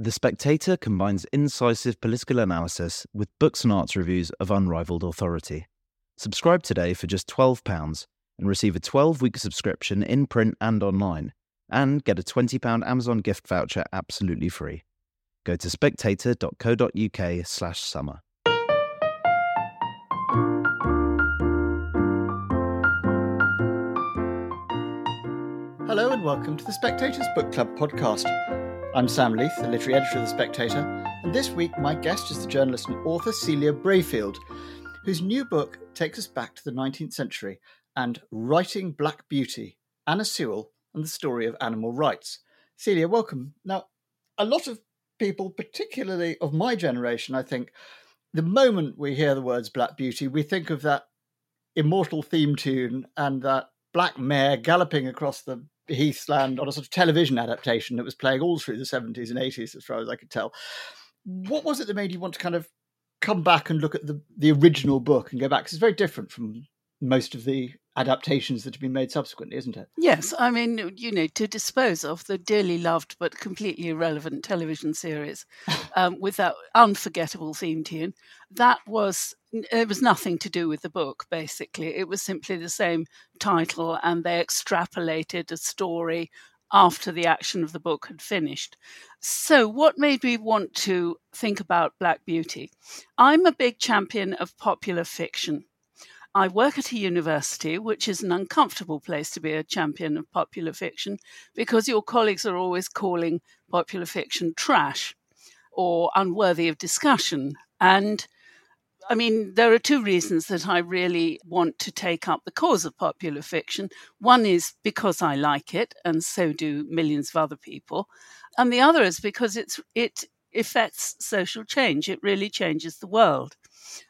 The Spectator combines incisive political analysis with books and arts reviews of unrivaled authority. Subscribe today for just £12 and receive a 12 week subscription in print and online, and get a £20 Amazon gift voucher absolutely free. Go to spectator.co.uk slash summer. Hello and welcome to the Spectator's Book Club podcast. I'm Sam Leith, the literary editor of The Spectator, and this week my guest is the journalist and author Celia Brayfield, whose new book takes us back to the 19th century and Writing Black Beauty, Anna Sewell and the Story of Animal Rights. Celia, welcome. Now, a lot of people, particularly of my generation, I think, the moment we hear the words Black Beauty, we think of that immortal theme tune and that black mare galloping across the Heathland on a sort of television adaptation that was playing all through the 70s and 80s, as far as I could tell. What was it that made you want to kind of come back and look at the, the original book and go back? Because it's very different from most of the adaptations that have been made subsequently, isn't it? Yes, I mean, you know, to dispose of the dearly loved but completely irrelevant television series um, with that unforgettable theme tune, that was it was nothing to do with the book. Basically, it was simply the same title, and they extrapolated a story after the action of the book had finished. So, what made me want to think about Black Beauty? I'm a big champion of popular fiction. I work at a university, which is an uncomfortable place to be a champion of popular fiction because your colleagues are always calling popular fiction trash or unworthy of discussion. And I mean, there are two reasons that I really want to take up the cause of popular fiction. One is because I like it, and so do millions of other people. And the other is because it's, it affects social change. It really changes the world.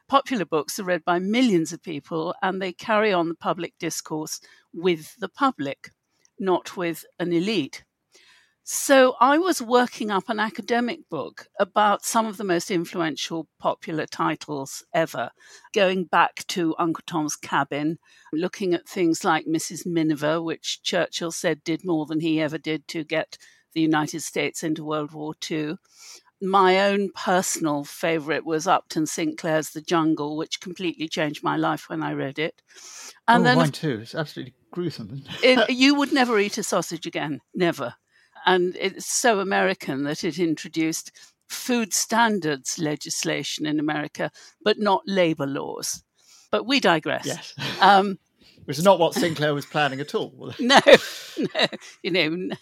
Popular books are read by millions of people and they carry on the public discourse with the public, not with an elite. So I was working up an academic book about some of the most influential popular titles ever, going back to Uncle Tom's Cabin, looking at things like Mrs. Miniver, which Churchill said did more than he ever did to get the United States into World War II, my own personal favorite was Upton Sinclair's The Jungle, which completely changed my life when I read it. And oh, then, mine too. It's absolutely gruesome. It, you would never eat a sausage again, never. And it's so American that it introduced food standards legislation in America, but not labor laws. But we digress. Yes. Um, which is not what Sinclair was planning at all. no, no, you know.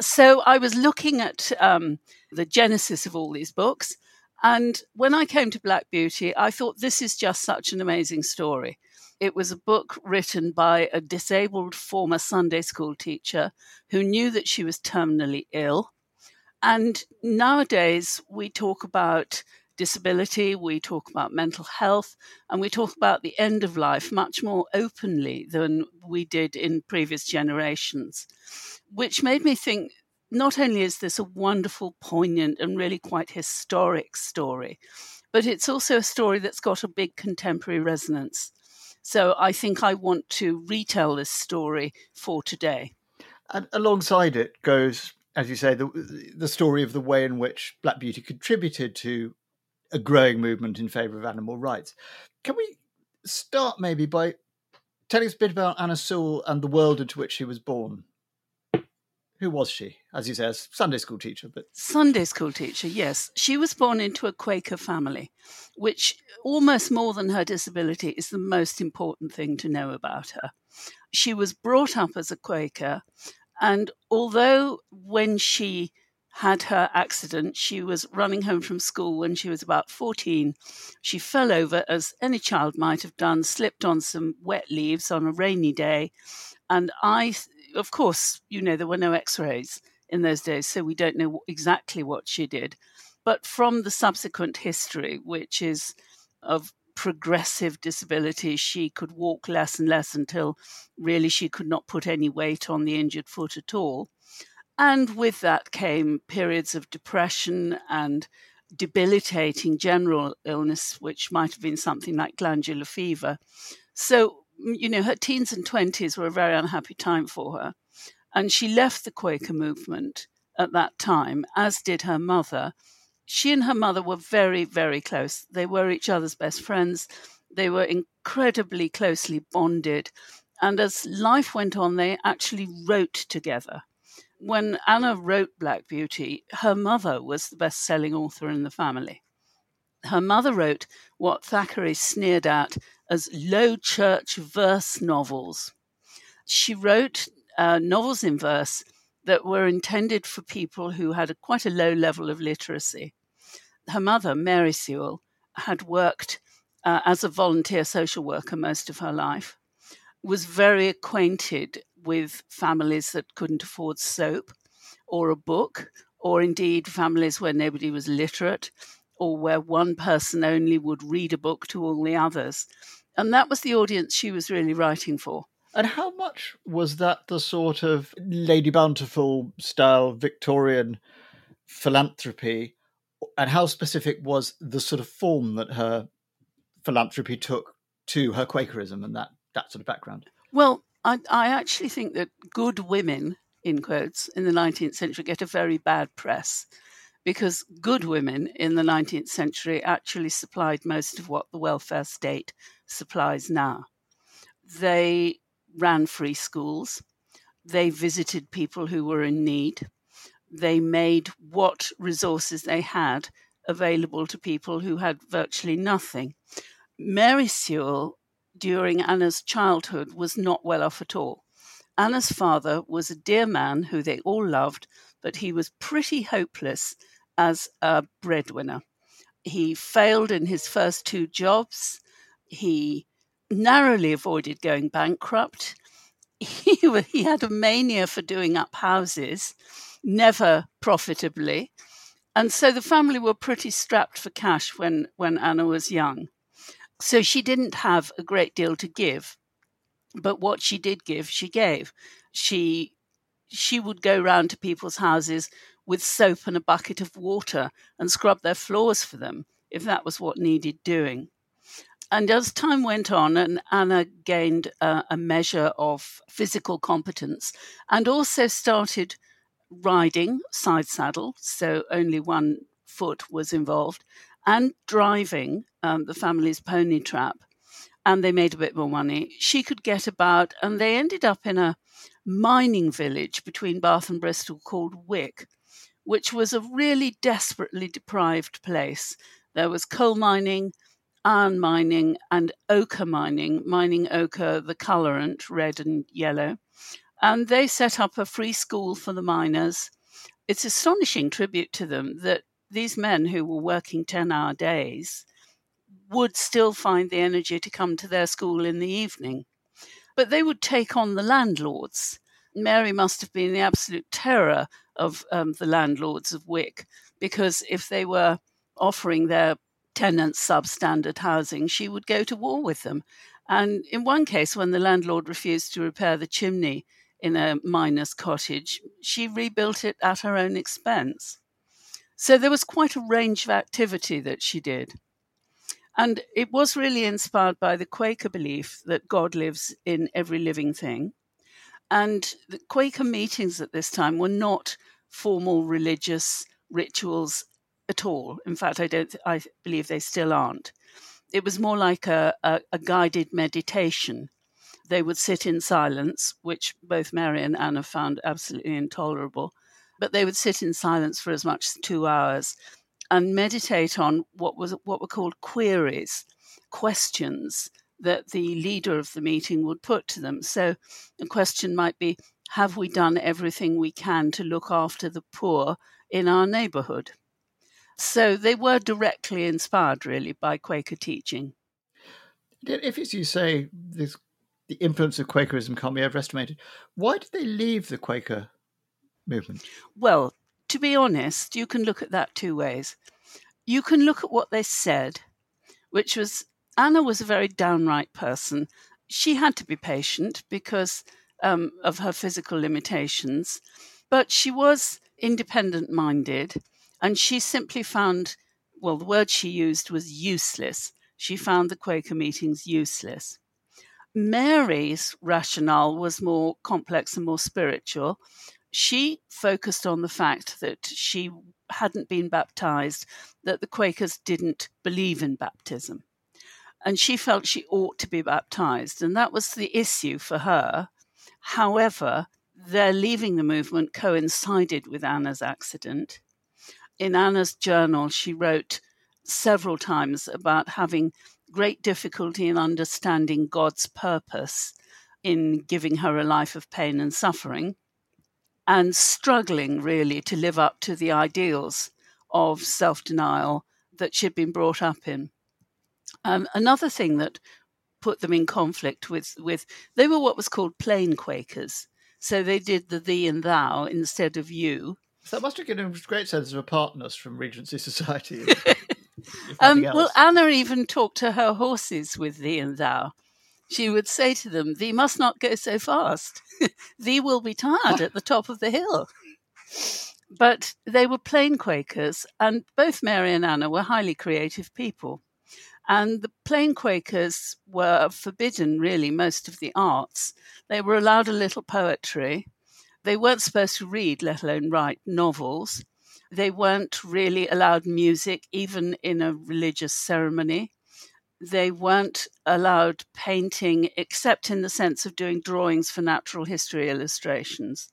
So I was looking at um, the genesis of all these books, and when I came to Black Beauty, I thought this is just such an amazing story. It was a book written by a disabled former Sunday school teacher who knew that she was terminally ill. And nowadays, we talk about disability, we talk about mental health, and we talk about the end of life much more openly than we did in previous generations, which made me think not only is this a wonderful, poignant, and really quite historic story, but it's also a story that's got a big contemporary resonance. So I think I want to retell this story for today. And alongside it goes, as you say, the the story of the way in which Black Beauty contributed to a growing movement in favour of animal rights. Can we start maybe by telling us a bit about Anna Sewell and the world into which she was born? Who was she? As you say, Sunday school teacher, but Sunday school teacher, yes. She was born into a Quaker family, which almost more than her disability is the most important thing to know about her. She was brought up as a Quaker, and although when she had her accident. She was running home from school when she was about 14. She fell over, as any child might have done, slipped on some wet leaves on a rainy day. And I, of course, you know, there were no x rays in those days, so we don't know exactly what she did. But from the subsequent history, which is of progressive disability, she could walk less and less until really she could not put any weight on the injured foot at all. And with that came periods of depression and debilitating general illness, which might have been something like glandular fever. So, you know, her teens and 20s were a very unhappy time for her. And she left the Quaker movement at that time, as did her mother. She and her mother were very, very close. They were each other's best friends. They were incredibly closely bonded. And as life went on, they actually wrote together. When Anna wrote Black Beauty, her mother was the best selling author in the family. Her mother wrote what Thackeray sneered at as low church verse novels. She wrote uh, novels in verse that were intended for people who had a, quite a low level of literacy. Her mother, Mary Sewell, had worked uh, as a volunteer social worker most of her life, was very acquainted with families that couldn't afford soap or a book, or indeed families where nobody was literate or where one person only would read a book to all the others. And that was the audience she was really writing for. And how much was that the sort of Lady Bountiful style Victorian philanthropy? And how specific was the sort of form that her philanthropy took to her Quakerism and that, that sort of background? Well, I, I actually think that good women, in quotes, in the 19th century get a very bad press because good women in the 19th century actually supplied most of what the welfare state supplies now. They ran free schools, they visited people who were in need, they made what resources they had available to people who had virtually nothing. Mary Sewell, during Anna's childhood, was not well off at all. Anna's father was a dear man who they all loved, but he was pretty hopeless as a breadwinner. He failed in his first two jobs. He narrowly avoided going bankrupt. He, he had a mania for doing up houses, never profitably. And so the family were pretty strapped for cash when, when Anna was young. So she didn't have a great deal to give. But what she did give, she gave. She she would go round to people's houses with soap and a bucket of water and scrub their floors for them if that was what needed doing. And as time went on, and Anna gained uh, a measure of physical competence and also started riding side saddle, so only one foot was involved, and driving um, the family's pony trap, and they made a bit more money. She could get about, and they ended up in a mining village between Bath and Bristol called Wick, which was a really desperately deprived place. There was coal mining, iron mining, and ochre mining, mining ochre, the colorant, red and yellow. And they set up a free school for the miners. It's astonishing tribute to them that these men who were working 10 hour days would still find the energy to come to their school in the evening. But they would take on the landlords. Mary must have been the absolute terror of um, the landlords of Wick, because if they were offering their tenants substandard housing, she would go to war with them. And in one case, when the landlord refused to repair the chimney in a miner's cottage, she rebuilt it at her own expense. So there was quite a range of activity that she did. And it was really inspired by the Quaker belief that God lives in every living thing. And the Quaker meetings at this time were not formal religious rituals at all. In fact, I don't. I believe they still aren't. It was more like a, a, a guided meditation. They would sit in silence, which both Mary and Anna found absolutely intolerable. But they would sit in silence for as much as two hours and meditate on what was what were called queries, questions that the leader of the meeting would put to them. So a question might be Have we done everything we can to look after the poor in our neighborhood? So they were directly inspired, really, by Quaker teaching. If, as you say, this, the influence of Quakerism can't be overestimated, why did they leave the Quaker movement? Well, to be honest, you can look at that two ways. You can look at what they said, which was Anna was a very downright person. She had to be patient because um, of her physical limitations, but she was independent minded and she simply found, well, the word she used was useless. She found the Quaker meetings useless. Mary's rationale was more complex and more spiritual. she focused on the fact that she hadn't been baptized, that the Quakers didn't believe in baptism. And she felt she ought to be baptized. And that was the issue for her. However, their leaving the movement coincided with Anna's accident. In Anna's journal, she wrote several times about having great difficulty in understanding God's purpose in giving her a life of pain and suffering and struggling really to live up to the ideals of self denial that she'd been brought up in. Um, another thing that put them in conflict with, with they were what was called plain Quakers. So they did the thee and thou instead of you. So that must have given a great sense of apartness from Regency Society. um, well, Anna even talked to her horses with thee and thou she would say to them, Thee must not go so fast. Thee will be tired at the top of the hill. But they were plain Quakers, and both Mary and Anna were highly creative people. And the plain Quakers were forbidden, really, most of the arts. They were allowed a little poetry. They weren't supposed to read, let alone write, novels. They weren't really allowed music, even in a religious ceremony they weren't allowed painting except in the sense of doing drawings for natural history illustrations.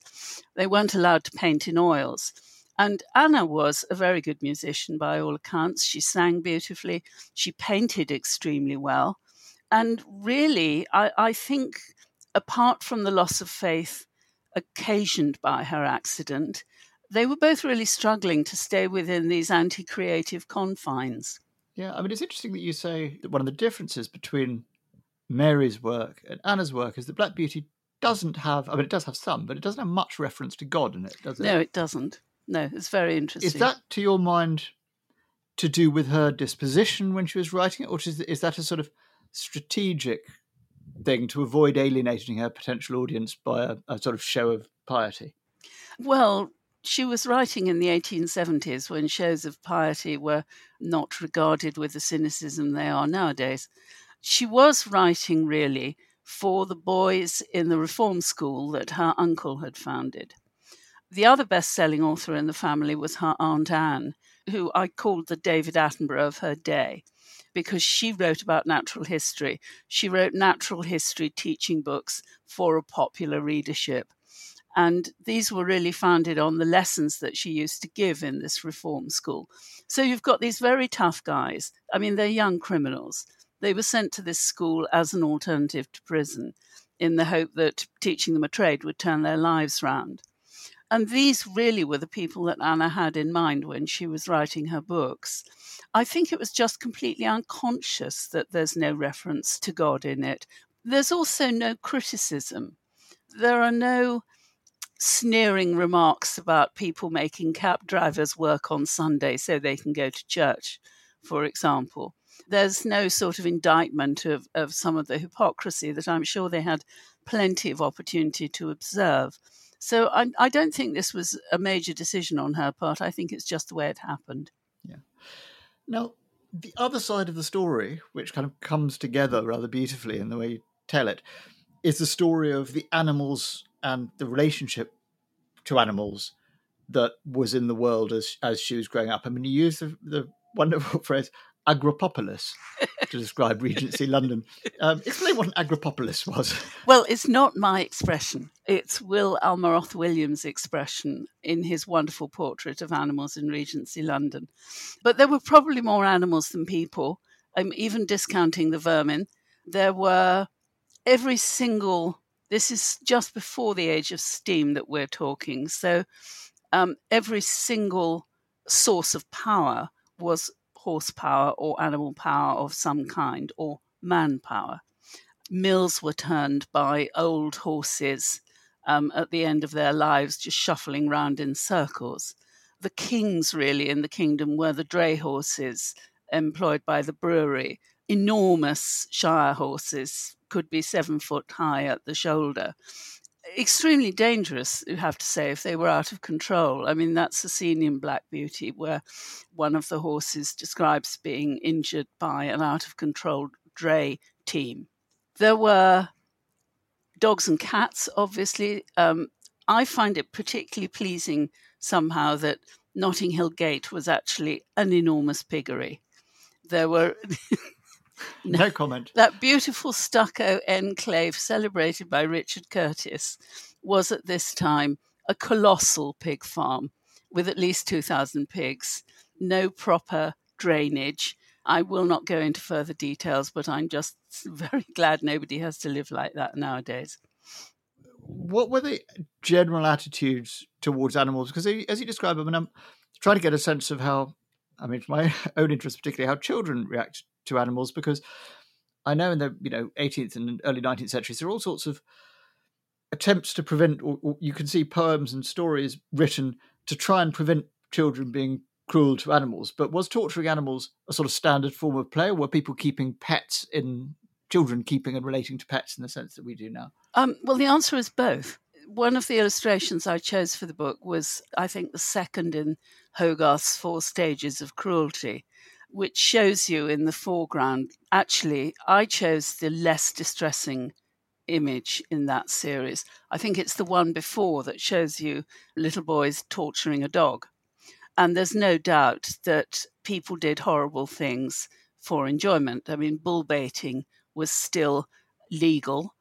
They weren't allowed to paint in oils. And Anna was a very good musician by all accounts. She sang beautifully, she painted extremely well. And really, I, I think, apart from the loss of faith occasioned by her accident, they were both really struggling to stay within these anti creative confines. Yeah, I mean, it's interesting that you say that one of the differences between Mary's work and Anna's work is that Black Beauty doesn't have, I mean, it does have some, but it doesn't have much reference to God in it, does it? No, it doesn't. No, it's very interesting. Is that, to your mind, to do with her disposition when she was writing it, or is, is that a sort of strategic thing to avoid alienating her potential audience by a, a sort of show of piety? Well, she was writing in the 1870s when shows of piety were not regarded with the cynicism they are nowadays. She was writing really for the boys in the reform school that her uncle had founded. The other best selling author in the family was her Aunt Anne, who I called the David Attenborough of her day because she wrote about natural history. She wrote natural history teaching books for a popular readership. And these were really founded on the lessons that she used to give in this reform school. So you've got these very tough guys. I mean, they're young criminals. They were sent to this school as an alternative to prison in the hope that teaching them a trade would turn their lives round. And these really were the people that Anna had in mind when she was writing her books. I think it was just completely unconscious that there's no reference to God in it. There's also no criticism. There are no sneering remarks about people making cab drivers work on Sunday so they can go to church, for example. There's no sort of indictment of, of some of the hypocrisy that I'm sure they had plenty of opportunity to observe. So I, I don't think this was a major decision on her part. I think it's just the way it happened. Yeah. Now, the other side of the story, which kind of comes together rather beautifully in the way you tell it, is the story of the animals and the relationship to animals that was in the world as as she was growing up. I mean, you use the, the wonderful phrase agropopolis to describe Regency London. Um, explain what an agropopolis was. Well, it's not my expression. It's Will Almroth Williams' expression in his wonderful portrait of animals in Regency London. But there were probably more animals than people. I'm even discounting the vermin. There were every single this is just before the age of steam that we're talking. So um, every single source of power was horsepower or animal power of some kind or manpower. Mills were turned by old horses um, at the end of their lives, just shuffling round in circles. The kings, really, in the kingdom were the dray horses employed by the brewery, enormous shire horses, could be seven foot high at the shoulder. Extremely dangerous, you have to say, if they were out of control. I mean, that's a scene in Black Beauty where one of the horses describes being injured by an out of control dray team. There were dogs and cats, obviously. Um, I find it particularly pleasing somehow that Notting Hill Gate was actually an enormous piggery. There were. no comment. That beautiful stucco enclave celebrated by Richard Curtis was at this time a colossal pig farm with at least 2,000 pigs, no proper drainage. I will not go into further details, but I'm just very glad nobody has to live like that nowadays. What were the general attitudes towards animals? Because as you describe them, and I'm trying to get a sense of how, I mean, for my own interest, particularly how children react to animals, because I know in the you know 18th and early 19th centuries there are all sorts of attempts to prevent, or, or you can see poems and stories written to try and prevent children being cruel to animals. But was torturing animals a sort of standard form of play, or were people keeping pets in children keeping and relating to pets in the sense that we do now? Um, well, the answer is both. One of the illustrations I chose for the book was, I think, the second in Hogarth's Four Stages of Cruelty, which shows you in the foreground. Actually, I chose the less distressing image in that series. I think it's the one before that shows you little boys torturing a dog. And there's no doubt that people did horrible things for enjoyment. I mean, bull baiting was still legal,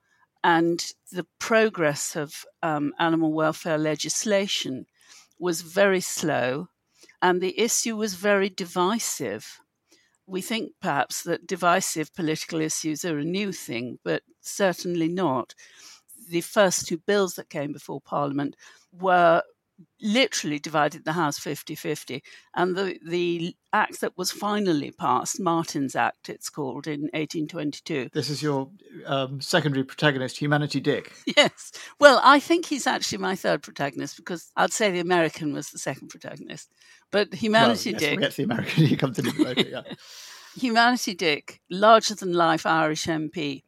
and the progress of um, animal welfare legislation was very slow, and the issue was very divisive we think perhaps that divisive political issues are a new thing, but certainly not. The first two bills that came before Parliament were literally divided the House 50 50. And the, the act that was finally passed, Martin's Act, it's called, in 1822. This is your um, secondary protagonist, Humanity Dick. Yes. Well, I think he's actually my third protagonist because I'd say the American was the second protagonist. But Humanity well, yes, Dick. Forget the American, you come to the later, yeah. Humanity Dick, larger than life Irish MP,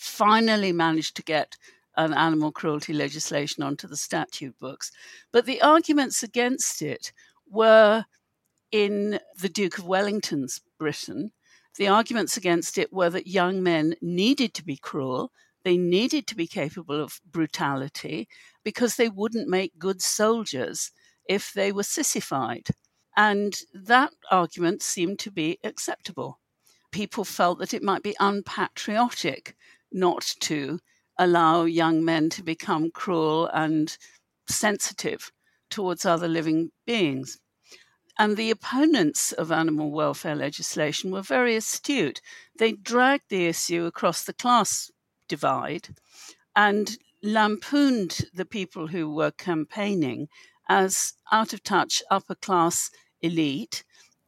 finally managed to get an animal cruelty legislation onto the statute books. But the arguments against it were in the Duke of Wellington's Britain. The arguments against it were that young men needed to be cruel, they needed to be capable of brutality because they wouldn't make good soldiers if they were sissified. And that argument seemed to be acceptable. People felt that it might be unpatriotic not to allow young men to become cruel and sensitive towards other living beings. And the opponents of animal welfare legislation were very astute. They dragged the issue across the class divide and lampooned the people who were campaigning as out of touch upper class elite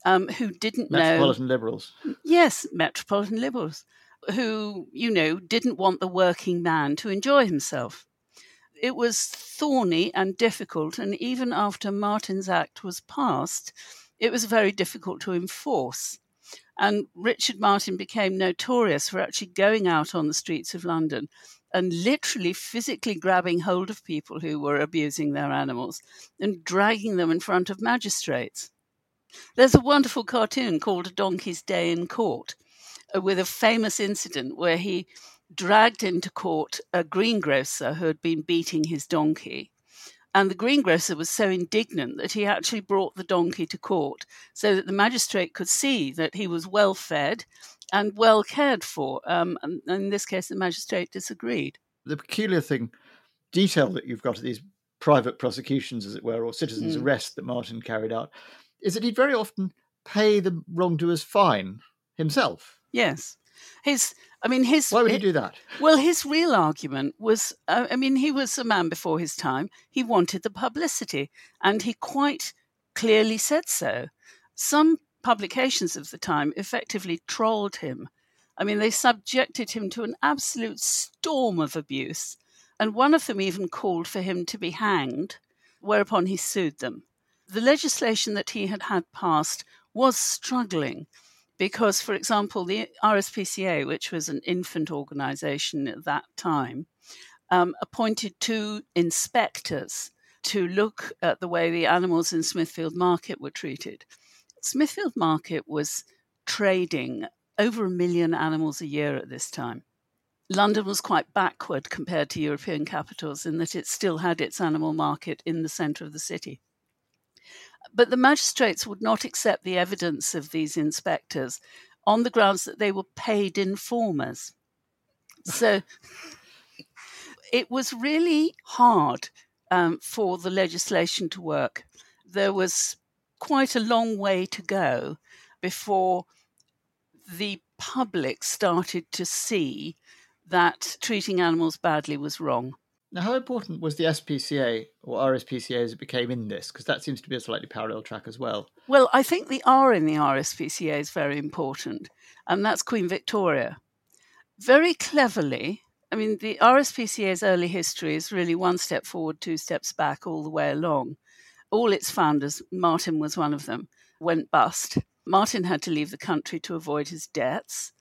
um, who didn't metropolitan know. Metropolitan liberals. Yes, metropolitan liberals who, you know, didn't want the working man to enjoy himself. It was thorny and difficult, and even after Martin's Act was passed, it was very difficult to enforce. And Richard Martin became notorious for actually going out on the streets of London and literally physically grabbing hold of people who were abusing their animals and dragging them in front of magistrates. There's a wonderful cartoon called A Donkey's Day in Court, with a famous incident where he dragged into court a greengrocer who had been beating his donkey. And the greengrocer was so indignant that he actually brought the donkey to court so that the magistrate could see that he was well fed and well cared for. Um, and in this case, the magistrate disagreed. The peculiar thing, detail that you've got of these private prosecutions, as it were, or citizens' mm. arrest that Martin carried out, is that he'd very often pay the wrongdoer's fine himself. Yes. His, I mean, his. Why would he do that? Well, his real argument was, uh, I mean, he was a man before his time. He wanted the publicity, and he quite clearly said so. Some publications of the time effectively trolled him. I mean, they subjected him to an absolute storm of abuse, and one of them even called for him to be hanged, whereupon he sued them. The legislation that he had had passed was struggling because, for example, the RSPCA, which was an infant organization at that time, um, appointed two inspectors to look at the way the animals in Smithfield Market were treated. Smithfield Market was trading over a million animals a year at this time. London was quite backward compared to European capitals in that it still had its animal market in the centre of the city. But the magistrates would not accept the evidence of these inspectors on the grounds that they were paid informers. So it was really hard um, for the legislation to work. There was quite a long way to go before the public started to see that treating animals badly was wrong. Now, how important was the SPCA or RSPCA as it became in this? Because that seems to be a slightly parallel track as well. Well, I think the R in the RSPCA is very important, and that's Queen Victoria. Very cleverly, I mean, the RSPCA's early history is really one step forward, two steps back, all the way along. All its founders, Martin was one of them, went bust. Martin had to leave the country to avoid his debts.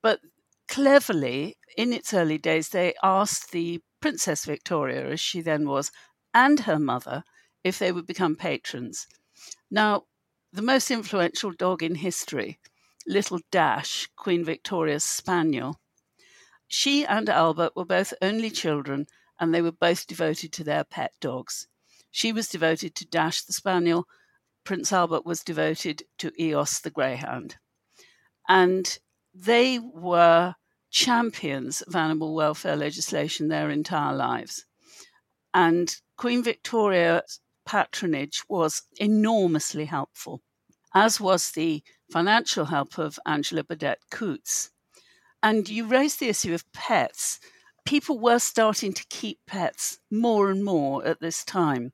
But cleverly, in its early days, they asked the Princess Victoria, as she then was, and her mother, if they would become patrons. Now, the most influential dog in history, Little Dash, Queen Victoria's spaniel, she and Albert were both only children, and they were both devoted to their pet dogs. She was devoted to Dash the Spaniel. Prince Albert was devoted to Eos the Greyhound. And they were champions of animal welfare legislation their entire lives. And Queen Victoria's patronage was enormously helpful, as was the financial help of Angela Burdett Coutts. And you raised the issue of pets. People were starting to keep pets more and more at this time.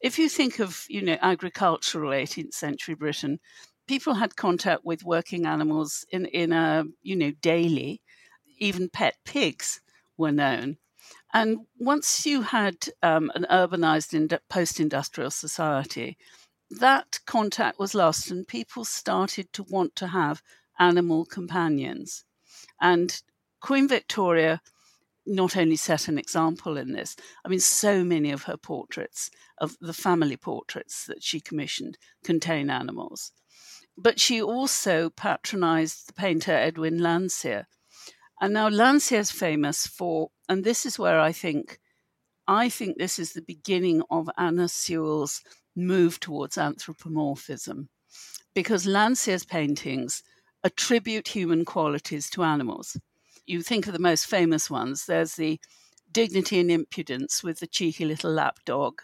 If you think of, you know, agricultural 18th century Britain, people had contact with working animals in, in a, you know, daily. Even pet pigs were known. And once you had um, an urbanized post industrial society, that contact was lost, and people started to want to have animal companions. And Queen Victoria not only set an example in this, I mean, so many of her portraits, of the family portraits that she commissioned, contain animals. But she also patronized the painter Edwin Landseer. And now Landseer is famous for, and this is where I think, I think this is the beginning of Anna Sewell's move towards anthropomorphism, because Landseer's paintings attribute human qualities to animals. You think of the most famous ones. There's the dignity and impudence with the cheeky little lap dog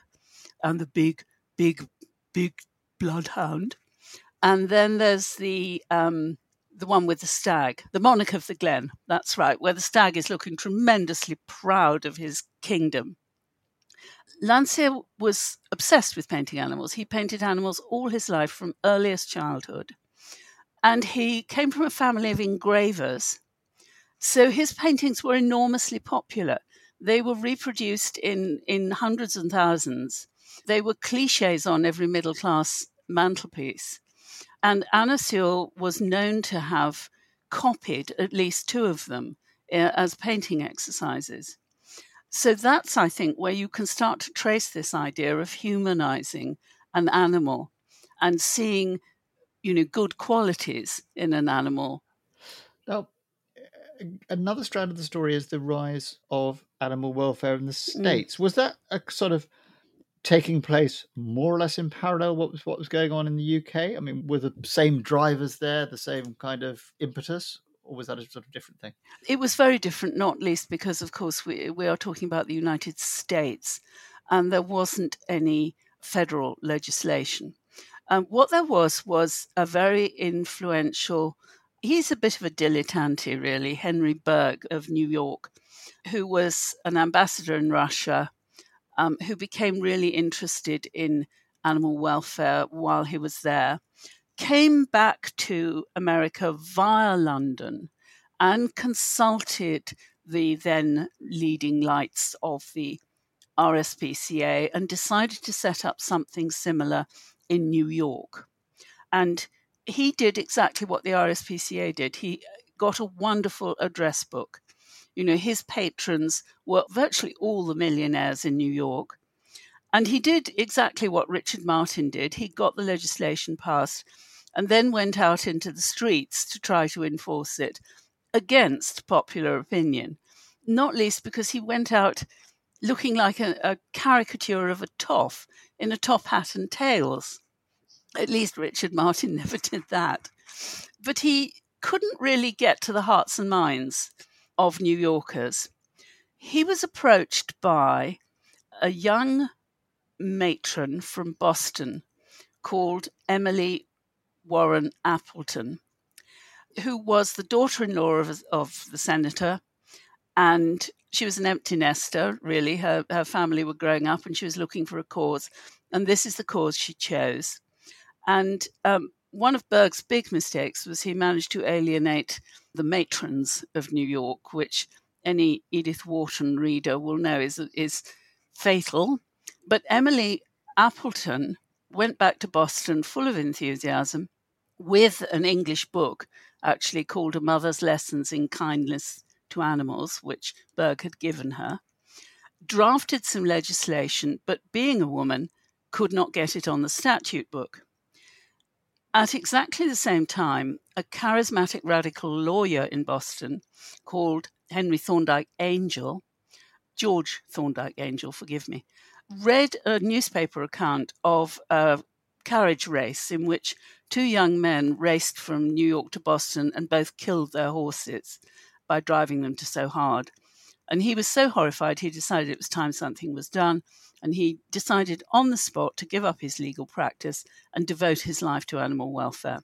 and the big, big, big bloodhound. And then there's the um, the one with the stag, the monarch of the glen. That's right, where the stag is looking tremendously proud of his kingdom. Landseer was obsessed with painting animals. He painted animals all his life from earliest childhood. And he came from a family of engravers. So his paintings were enormously popular. They were reproduced in, in hundreds and thousands. They were cliches on every middle class mantelpiece. And Anna Sewell was known to have copied at least two of them uh, as painting exercises. So that's, I think, where you can start to trace this idea of humanizing an animal and seeing you know good qualities in an animal. Now, another strand of the story is the rise of animal welfare in the mm. states. Mm. Was that a sort of taking place more or less in parallel what was what was going on in the UK? I mean, were the same drivers there, the same kind of impetus, or was that a sort of different thing? It was very different, not least because, of course, we we are talking about the United States, and there wasn't any federal legislation. Um, what there was was a very influential, he's a bit of a dilettante, really, Henry Bergh of New York, who was an ambassador in Russia, um, who became really interested in animal welfare while he was there, came back to America via London and consulted the then leading lights of the RSPCA and decided to set up something similar in New York. And he did exactly what the RSPCA did. He got a wonderful address book. You know, his patrons were virtually all the millionaires in New York. And he did exactly what Richard Martin did. He got the legislation passed and then went out into the streets to try to enforce it against popular opinion. not least because he went out looking like a, a caricature of a toff in a top hat and tails. At least Richard Martin never did that. But he couldn't really get to the hearts and minds of New Yorkers. He was approached by a young matron from Boston called Emily Warren Appleton, who was the daughter in law of, of the senator. And she was an empty nester, really. Her, her family were growing up and she was looking for a cause. And this is the cause she chose. And um, one of Bergh's big mistakes was he managed to alienate the matrons of New York, which any Edith Wharton reader will know is, is fatal. But Emily Appleton went back to Boston full of enthusiasm with an English book actually called A Mother's Lessons in Kindness to Animals, which Bergh had given her, drafted some legislation, but being a woman, could not get it on the statute book. At exactly the same time, a charismatic radical lawyer in Boston called Henry Thorndike Angell, George Thorndike Angell, forgive me, read a newspaper account of a carriage race in which two young men raced from New York to Boston and both killed their horses by driving them to so hard. And he was so horrified, he decided it was time something was done. And he decided on the spot to give up his legal practice and devote his life to animal welfare.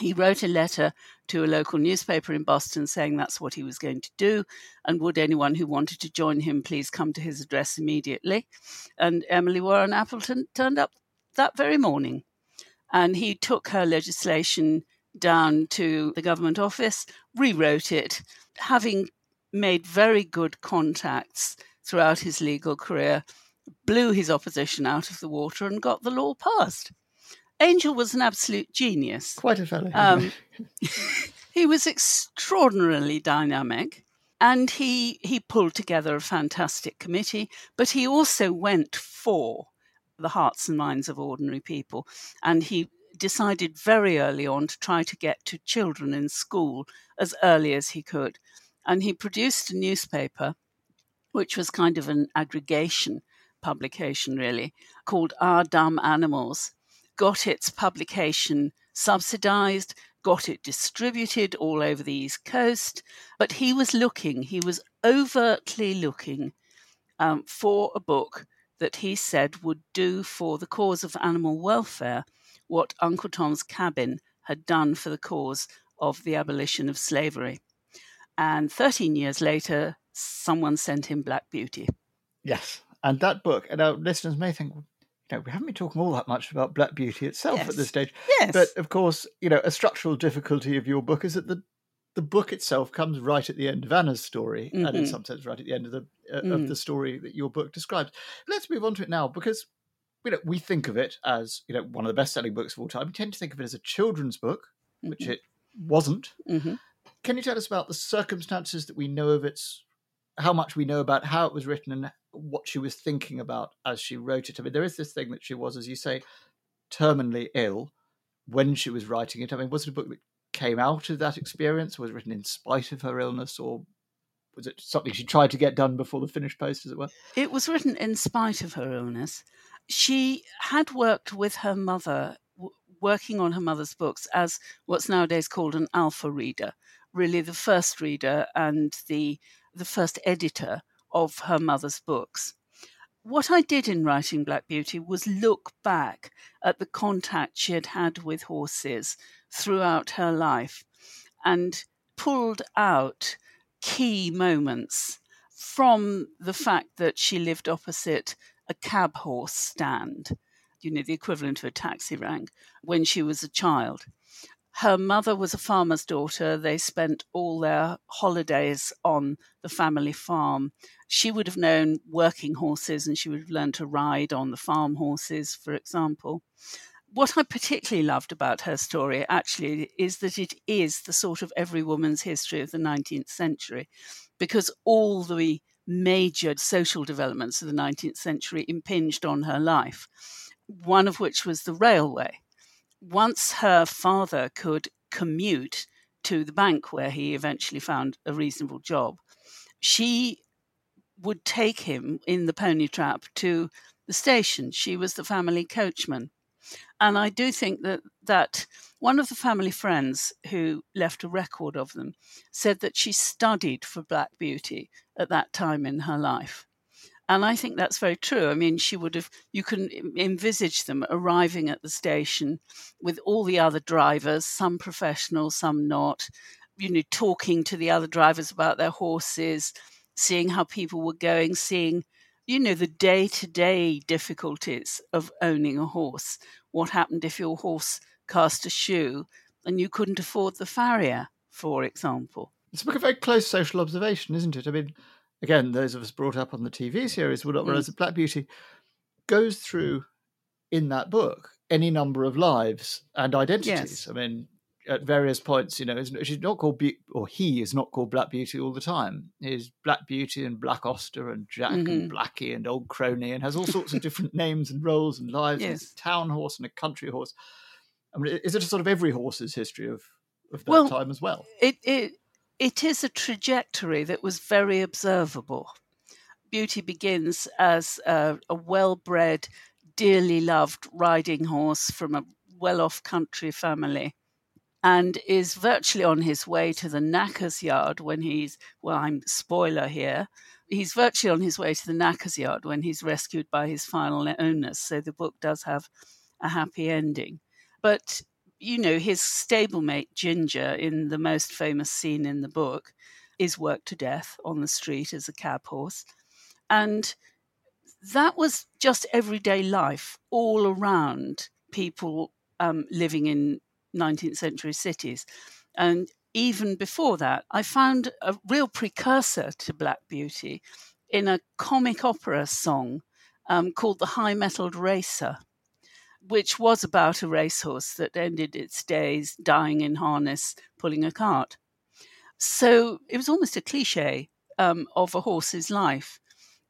He wrote a letter to a local newspaper in Boston saying that's what he was going to do, and would anyone who wanted to join him please come to his address immediately. And Emily Warren Appleton turned up that very morning. And he took her legislation down to the government office, rewrote it, having made very good contacts throughout his legal career, blew his opposition out of the water and got the law passed. Angell was an absolute genius. Quite a fellow. Um, he was extraordinarily dynamic and he he pulled together a fantastic committee, but he also went for the hearts and minds of ordinary people. And he decided very early on to try to get to children in school as early as he could. And he produced a newspaper, which was kind of an aggregation publication, really, called Our Dumb Animals, got its publication subsidized, got it distributed all over the East Coast. But he was looking, he was overtly looking um, for a book that he said would do for the cause of animal welfare what Uncle Tom's Cabin had done for the cause of the abolition of slavery. And 13 years later, someone sent him Black Beauty. Yes. And that book, and our listeners may think, you know, we haven't been talking all that much about Black Beauty itself yes. at this stage. Yes. But of course, you know, a structural difficulty of your book is that the the book itself comes right at the end of Anna's story, mm-hmm. and in some sense, right at the end of the uh, mm. of the story that your book describes. Let's move on to it now, because you know we think of it as you know one of the best selling books of all time. We tend to think of it as a children's book, mm-hmm. which it wasn't. Mm-hmm. Can you tell us about the circumstances that we know of its, how much we know about how it was written and what she was thinking about as she wrote it? I mean, there is this thing that she was, as you say, terminally ill when she was writing it. I mean, was it a book that came out of that experience? Was it written in spite of her illness, or was it something she tried to get done before the finished post, as it were? It was written in spite of her illness. She had worked with her mother, w- working on her mother's books as what's nowadays called an alpha reader, really the first reader and the the first editor of her mother's books. What I did in writing Black Beauty was look back at the contact she had had with horses throughout her life and pulled out key moments from the fact that she lived opposite a cab horse stand, you know, the equivalent of a taxi rank, when she was a child. Her mother was a farmer's daughter. They spent all their holidays on the family farm. She would have known working horses and she would have learned to ride on the farm horses, for example what I particularly loved about her story actually is that it is the sort of every woman's history of the 19th century, because all the major social developments of the 19th century impinged on her life, one of which was the railway. Once her father could commute to the bank where he eventually found a reasonable job, she would take him in the pony trap to the station. She was the family coachman. And I do think that, that one of the family friends who left a record of them said that she studied for Black Beauty at that time in her life. And I think that's very true. I mean, she would have, you can envisage them arriving at the station with all the other drivers, some professional, some not, you know, talking to the other drivers about their horses, seeing how people were going, seeing, you know, the day to day difficulties of owning a horse. What happened if your horse cast a shoe and you couldn't afford the farrier, for example? It's a book of very close social observation, isn't it? I mean, again, those of us brought up on the TV series will not mm. realize that Black Beauty goes through in that book any number of lives and identities. Yes. I mean, at various points, you know, she's not called Be- or he is not called Black Beauty all the time. He's Black Beauty and Black Auster and Jack mm-hmm. and Blackie and Old Crony and has all sorts of different names and roles and lives. Yes. And a town horse and a country horse. I mean, is it a sort of every horse's history of, of that well, time as well? It, it it is a trajectory that was very observable. Beauty begins as a, a well bred, dearly loved riding horse from a well off country family and is virtually on his way to the knacker's yard when he's, well, I'm spoiler here, he's virtually on his way to the knacker's yard when he's rescued by his final owners. So the book does have a happy ending. But you know, his stablemate Ginger, in the most famous scene in the book, is worked to death on the street as a cab horse. And that was just everyday life all around people um, living in 19th century cities. And even before that, I found a real precursor to Black Beauty in a comic opera song um, called The High Mettled Racer which was about a racehorse that ended its days dying in harness, pulling a cart. So it was almost a cliche um, of a horse's life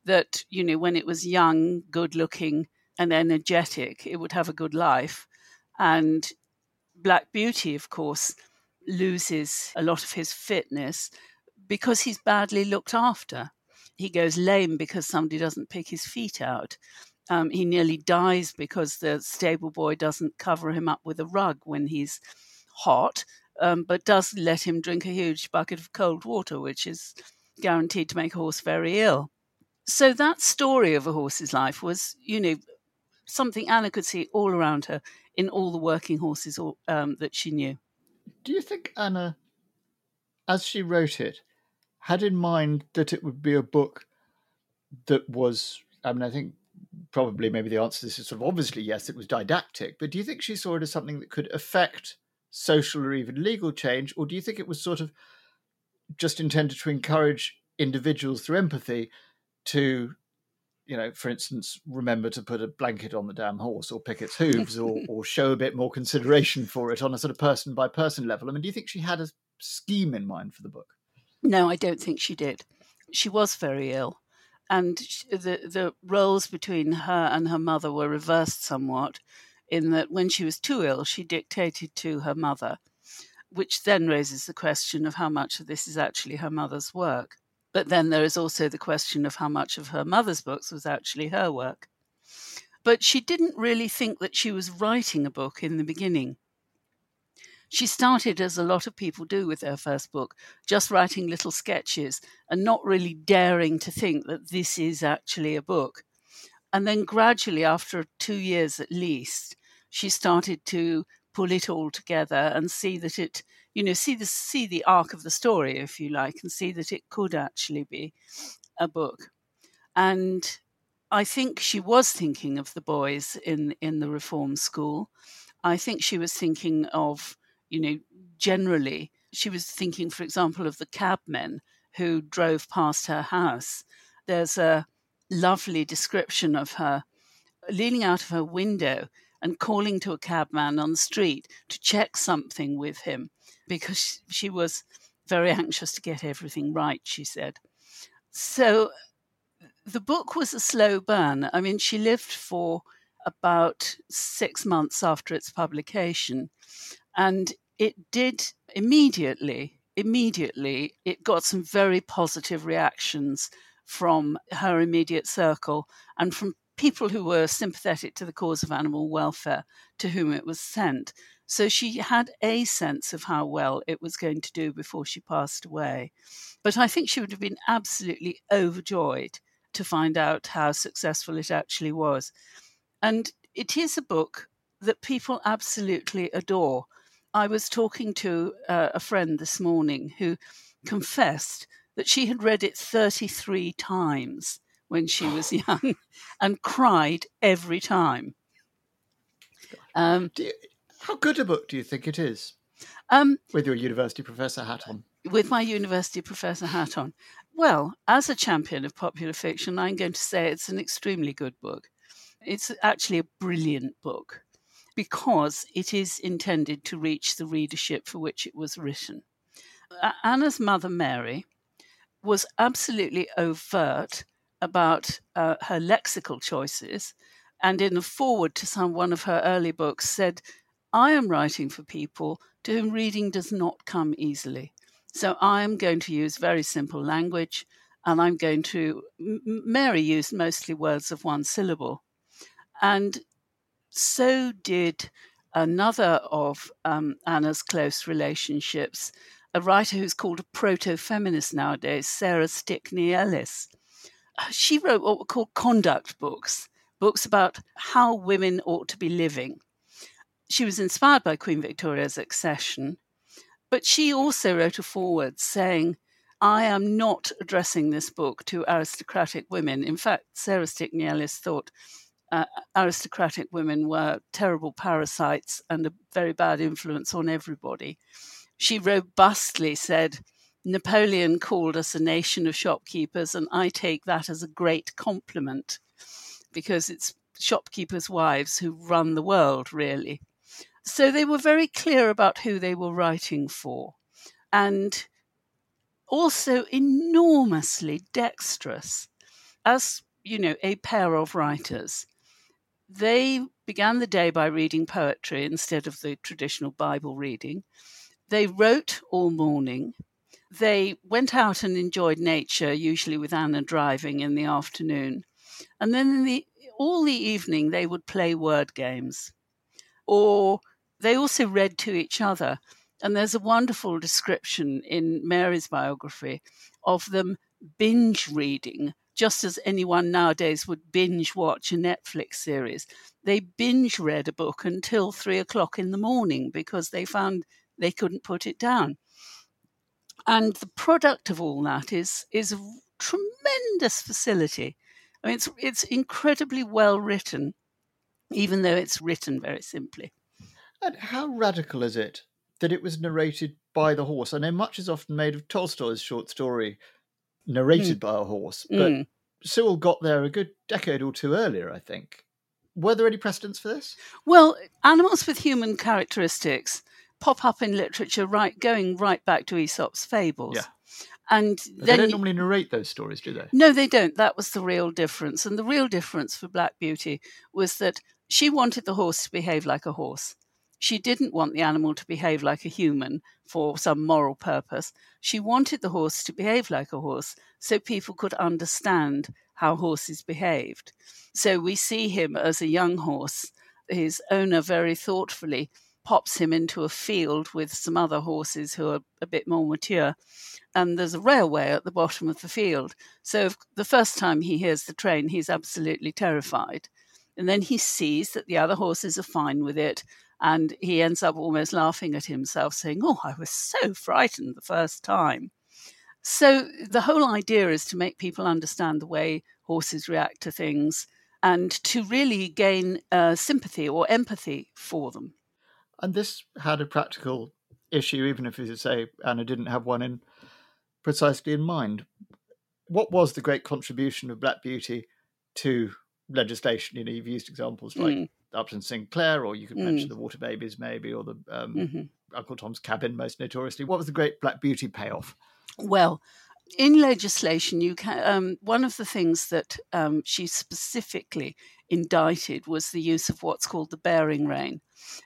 that, you know, when it was young, good looking, and energetic, it would have a good life. And Black Beauty, of course, loses a lot of his fitness because he's badly looked after. He goes lame because somebody doesn't pick his feet out. Um, he nearly dies because the stable boy doesn't cover him up with a rug when he's hot, um, but does let him drink a huge bucket of cold water, which is guaranteed to make a horse very ill. So that story of a horse's life was, you know, something Anna could see all around her in all the working horses um, that she knew. Do you think Anna, as she wrote it, had in mind that it would be a book that was? I mean, I think probably maybe the answer to this is sort of obviously yes, it was didactic. But do you think she saw it as something that could affect social or even legal change, or do you think it was sort of just intended to encourage individuals through empathy to, you know, for instance, remember to put a blanket on the damn horse or pick its hooves or, or show a bit more consideration for it on a sort of person by person level? I mean, do you think she had a scheme in mind for the book? No, I don't think she did. She was very ill and the the roles between her and her mother were reversed somewhat, in that when she was too ill, she dictated to her mother, which then raises the question of how much of this is actually her mother's work. But then there is also the question of how much of her mother's books was actually her work. But she didn't really think that she was writing a book in the beginning. She started, as a lot of people do with their first book, just writing little sketches and not really daring to think that this is actually a book. And then gradually, after two years at least, she started to pull it all together and see that it, you know, see the see the arc of the story, if you like, and see that it could actually be a book. And I think she was thinking of the boys in in the reform school. I think she was thinking of you know, generally, she was thinking, for example, of the cabmen who drove past her house. There's a lovely description of her leaning out of her window and calling to a cabman on the street to check something with him because she was very anxious to get everything right, she said. So the book was a slow burn. I mean, she lived for about six months after its publication. And it did immediately immediately it got some very positive reactions from her immediate circle and from people who were sympathetic to the cause of animal welfare to whom it was sent. So she had a sense of how well it was going to do before she passed away. But I think she would have been absolutely overjoyed to find out how successful it actually was. And it is a book that people absolutely adore. I was talking to uh, a friend this morning who confessed that she had read it 33 times when she was young and cried every time. Um, you, how good a book do you think it is? Um, with your university professor hat on. With my university professor hat on. Well, as a champion of popular fiction, I'm going to say it's an extremely good book. It's actually a brilliant book because it is intended to reach the readership for which it was written. Anna's mother, Mary, was absolutely overt about uh, her lexical choices, and in a foreword to some one of her early books said, "I am writing for people to whom reading does not come easily, so I am going to use very simple language, and I'm going to." Mary used mostly words of one syllable, and so did another of um, Anna's close relationships, a writer who's called a proto feminist nowadays, Sarah Stickney Ellis. Uh, she wrote what were called conduct books, books about how women ought to be living. She was inspired by Queen Victoria's accession, but she also wrote a foreword saying, I am not addressing this book to aristocratic women. In fact, Sarah Stickney Ellis thought uh, aristocratic women were terrible parasites and a very bad influence on everybody. She robustly said, Napoleon called us a nation of shopkeepers, and I take that as a great compliment because it's shopkeepers' wives who run the world, really. So they were very clear about who they were writing for and also enormously dexterous as, you know, a pair of writers. They began the day by reading poetry instead of the traditional Bible reading. They wrote all morning. They went out and enjoyed nature, usually with Anna driving in the afternoon. And then in the, all the evening, they would play word games. Or they also read to each other. And there's a wonderful description in Mary's biography of them binge reading just as anyone nowadays would binge watch a Netflix series. They binge read a book until three o'clock in the morning because they found they couldn't put it down. And the product of all that is is a tremendous facility. I mean, it's it's incredibly well written, even though it's written very simply. And how radical is it that it was narrated by the horse? I know much is often made of Tolstoy's short story narrated mm. by a horse. But mm. Sewell got there a good decade or two earlier, I think. Were there any precedents for this? Well, animals with human characteristics pop up in literature right going right back to Aesop's fables. Yeah. And they don't normally narrate those stories, do they? No, they don't. That was the real difference. And the real difference for Black Beauty was that she wanted the horse to behave like a horse. She didn't want the animal to behave like a human for some moral purpose. She wanted the horse to behave like a horse so people could understand how horses behaved. So we see him as a young horse. His owner very thoughtfully pops him into a field with some other horses who are a bit more mature. And there's a railway at the bottom of the field. So the first time he hears the train, he's absolutely terrified. And then he sees that the other horses are fine with it and he ends up almost laughing at himself, saying, Oh, I was so frightened the first time. So the whole idea is to make people understand the way horses react to things and to really gain uh, sympathy or empathy for them. And this had a practical issue, even if, as you say, Anna didn't have one in precisely in mind. What was the great contribution of Black Beauty to legislation? You know, you've used examples like mm. Upton Sinclair, or you could mm. mention the Water Babies, maybe, or the um, mm-hmm. Uncle Tom's Cabin, most notoriously. What was the great Black Beauty payoff? Well, in legislation, you can. Um, one of the things that um, she specifically indicted was the use of what's called the bearing rein.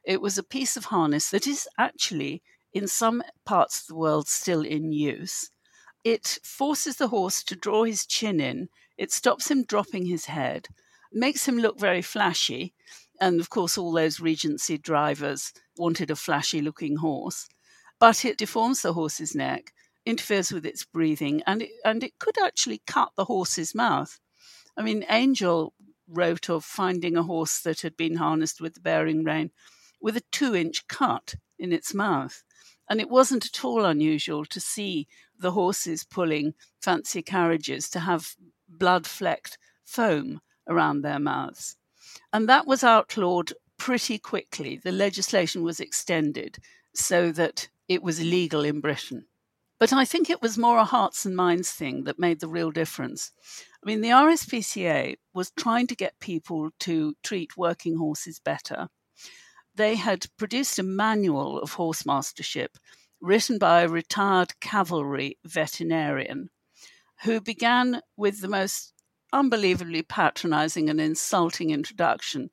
It was a piece of harness that is actually in some parts of the world still in use. It forces the horse to draw his chin in, it stops him dropping his head, makes him look very flashy. And of course, all those Regency drivers wanted a flashy looking horse. But it deforms the horse's neck, interferes with its breathing, and it, and it could actually cut the horse's mouth. I mean, Angell wrote of finding a horse that had been harnessed with the bearing rein with a two inch cut in its mouth. And it wasn't at all unusual to see the horses pulling fancy carriages to have blood flecked foam around their mouths. And that was outlawed pretty quickly. The legislation was extended so that it was illegal in Britain. But I think it was more a hearts and minds thing that made the real difference. I mean, the RSPCA was trying to get people to treat working horses better. They had produced a manual of horsemastership written by a retired cavalry veterinarian who began with the most unbelievably patronizing and insulting introduction.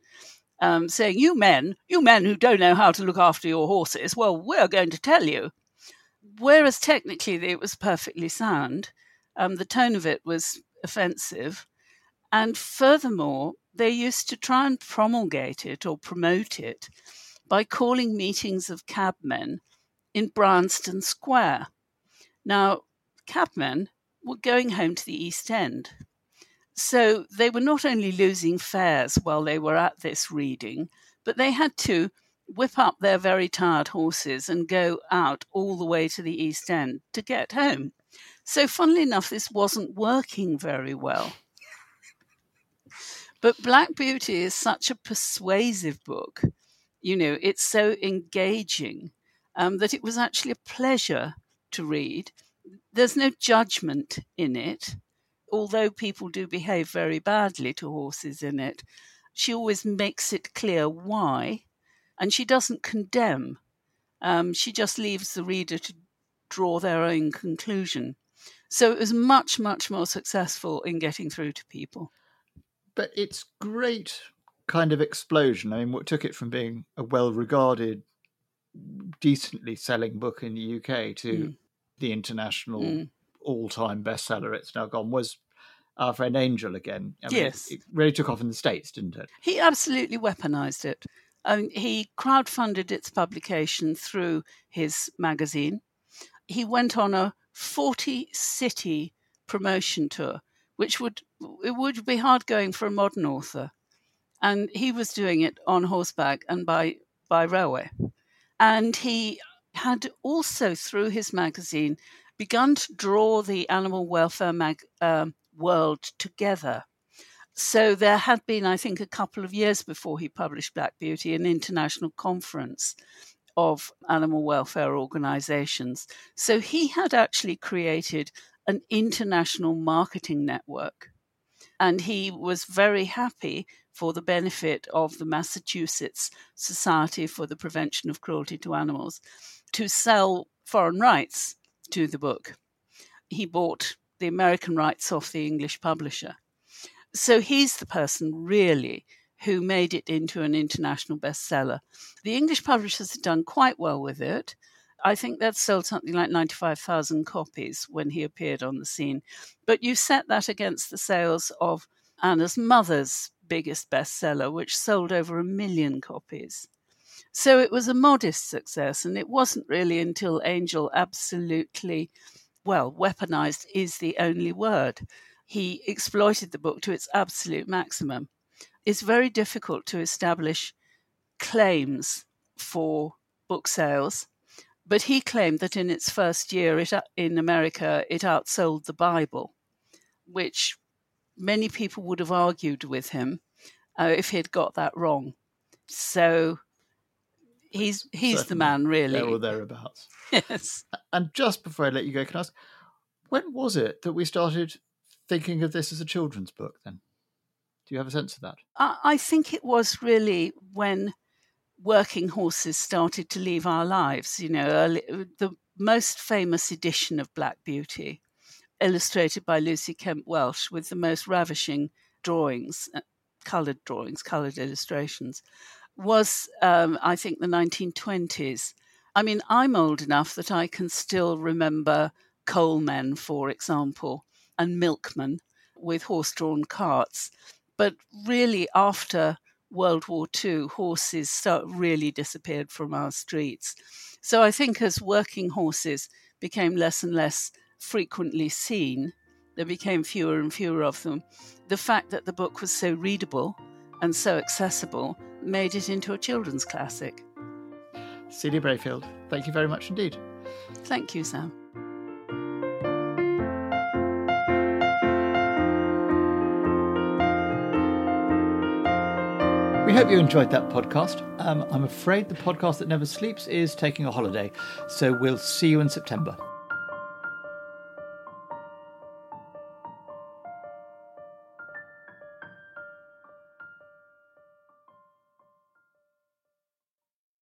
Um, saying, You men, you men who don't know how to look after your horses, well, we're going to tell you. Whereas technically it was perfectly sound, um, the tone of it was offensive. And furthermore, they used to try and promulgate it or promote it by calling meetings of cabmen in Bryanston Square. Now, cabmen were going home to the East End. So they were not only losing fares while they were at this reading, but they had to whip up their very tired horses and go out all the way to the East End to get home. So, funnily enough, this wasn't working very well. But Black Beauty is such a persuasive book. You know, it's so engaging um, that it was actually a pleasure to read. There's no judgment in it, although people do behave very badly to horses in it. She always makes it clear why, and she doesn't condemn. Um, she just leaves the reader to draw their own conclusion. So it was much, much more successful in getting through to people. But it's great kind of explosion. I mean, what took it from being a well regarded, decently selling book in the UK to mm. the international mm. All time bestseller it's now gone was our friend Angell again. I mean, yes. It really took off in the States, didn't it? He absolutely weaponized it. Um, he crowdfunded its publication through his magazine. He went on a 40 city promotion tour, which would it would be hard going for a modern author. And he was doing it on horseback and by, by railway. And he had also, through his magazine, begun to draw the animal welfare mag, uh, world together. So there had been, I think, a couple of years before he published Black Beauty, an international conference of animal welfare organizations. So he had actually created an international marketing network. And he was very happy for the benefit of the Massachusetts Society for the Prevention of Cruelty to Animals to sell foreign rights to the book. He bought the American rights off the English publisher. So he's the person really who made it into an international bestseller. The English publishers had done quite well with it. I think that sold something like 95,000 copies when he appeared on the scene. But you set that against the sales of Anna's mother's biggest bestseller, which sold over a million copies. So it was a modest success, and it wasn't really until Angell absolutely, well, weaponized is the only word. He exploited the book to its absolute maximum it's very difficult to establish claims for book sales. But he claimed that in its first year it, in America, it outsold the Bible, which many people would have argued with him uh, if he'd got that wrong. So he's he's the man, really. There or thereabouts. yes. And just before I let you go, can I ask, when was it that we started thinking of this as a children's book? Then do you have a sense of that? I think it was really when working horses started to leave our lives. You know, early, the most famous edition of Black Beauty, illustrated by Lucy Kemp Welch with the most ravishing drawings, uh, coloured drawings, coloured illustrations, was, um, I think, the 1920s. I mean, I'm old enough that I can still remember coalmen, for example, and milkmen with horse drawn carts. But really, after World War II, horses start, really disappeared from our streets. So I think as working horses became less and less frequently seen, there became fewer and fewer of them. The fact that the book was so readable and so accessible made it into a children's classic. Celia Brayfield, thank you very much indeed. Thank you, Sam. We hope you enjoyed that podcast. Um, I'm afraid the podcast that never sleeps is taking a holiday, so we'll see you in September.